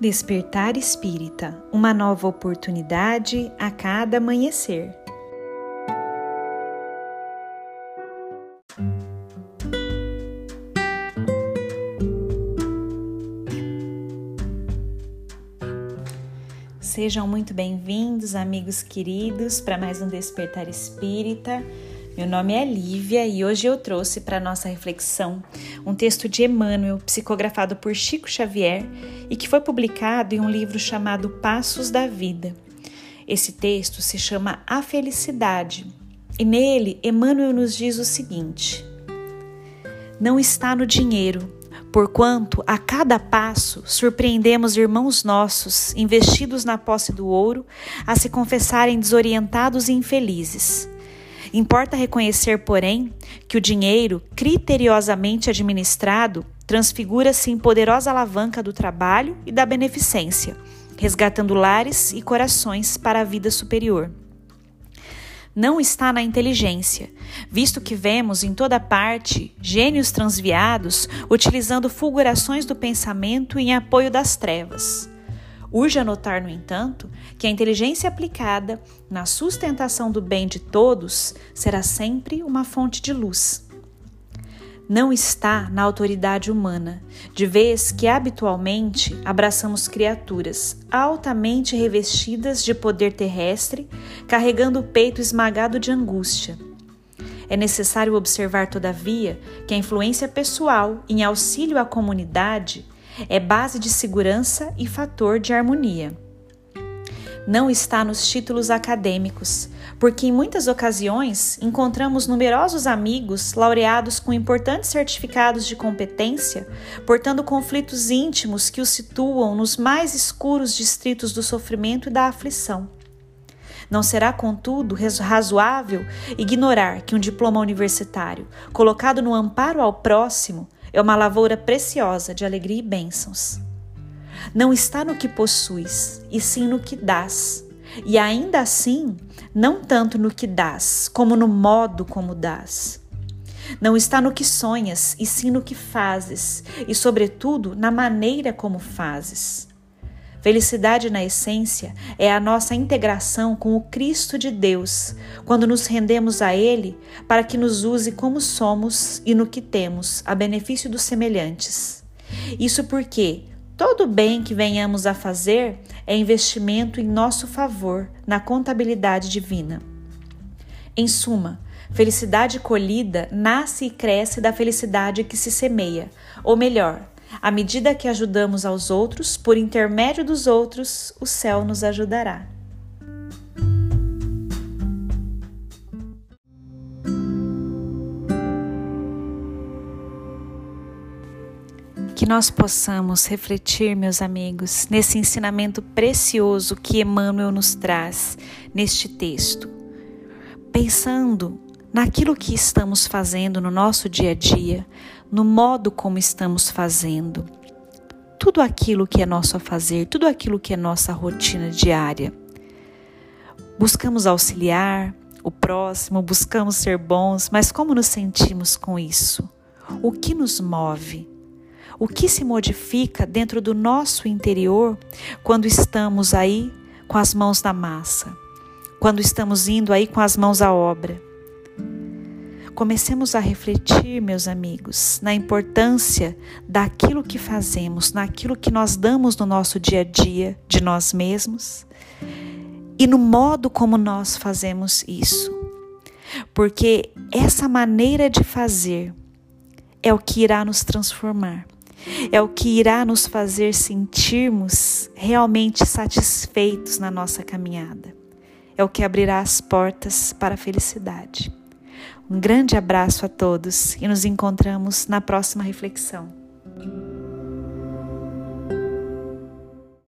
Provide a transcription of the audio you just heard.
Despertar Espírita uma nova oportunidade a cada amanhecer. Sejam muito bem-vindos, amigos queridos, para mais um Despertar Espírita. Meu nome é Lívia e hoje eu trouxe para nossa reflexão um texto de Emmanuel, psicografado por Chico Xavier e que foi publicado em um livro chamado Passos da Vida. Esse texto se chama A Felicidade e nele Emmanuel nos diz o seguinte: Não está no dinheiro, porquanto a cada passo surpreendemos irmãos nossos, investidos na posse do ouro, a se confessarem desorientados e infelizes. Importa reconhecer, porém, que o dinheiro, criteriosamente administrado, transfigura-se em poderosa alavanca do trabalho e da beneficência, resgatando lares e corações para a vida superior. Não está na inteligência, visto que vemos em toda parte gênios transviados utilizando fulgurações do pensamento em apoio das trevas. Urge anotar, no entanto, que a inteligência aplicada na sustentação do bem de todos será sempre uma fonte de luz. Não está na autoridade humana, de vez que habitualmente abraçamos criaturas altamente revestidas de poder terrestre, carregando o peito esmagado de angústia. É necessário observar, todavia, que a influência pessoal em auxílio à comunidade é base de segurança e fator de harmonia. Não está nos títulos acadêmicos, porque em muitas ocasiões encontramos numerosos amigos laureados com importantes certificados de competência, portando conflitos íntimos que os situam nos mais escuros distritos do sofrimento e da aflição. Não será, contudo, razoável ignorar que um diploma universitário, colocado no amparo ao próximo, é uma lavoura preciosa de alegria e bênçãos. Não está no que possuis, e sim no que dás. E ainda assim, não tanto no que dás, como no modo como dás. Não está no que sonhas, e sim no que fazes, e, sobretudo, na maneira como fazes. Felicidade na essência é a nossa integração com o Cristo de Deus, quando nos rendemos a Ele para que nos use como somos e no que temos, a benefício dos semelhantes. Isso porque todo bem que venhamos a fazer é investimento em nosso favor na contabilidade divina. Em suma, felicidade colhida nasce e cresce da felicidade que se semeia, ou melhor, à medida que ajudamos aos outros, por intermédio dos outros, o céu nos ajudará. Que nós possamos refletir, meus amigos, nesse ensinamento precioso que Emmanuel nos traz neste texto. Pensando naquilo que estamos fazendo no nosso dia a dia, no modo como estamos fazendo. Tudo aquilo que é nosso a fazer, tudo aquilo que é nossa rotina diária. Buscamos auxiliar o próximo, buscamos ser bons, mas como nos sentimos com isso? O que nos move? O que se modifica dentro do nosso interior quando estamos aí com as mãos na massa? Quando estamos indo aí com as mãos à obra? Comecemos a refletir, meus amigos, na importância daquilo que fazemos, naquilo que nós damos no nosso dia a dia de nós mesmos e no modo como nós fazemos isso. Porque essa maneira de fazer é o que irá nos transformar, é o que irá nos fazer sentirmos realmente satisfeitos na nossa caminhada, é o que abrirá as portas para a felicidade. Um grande abraço a todos e nos encontramos na próxima reflexão.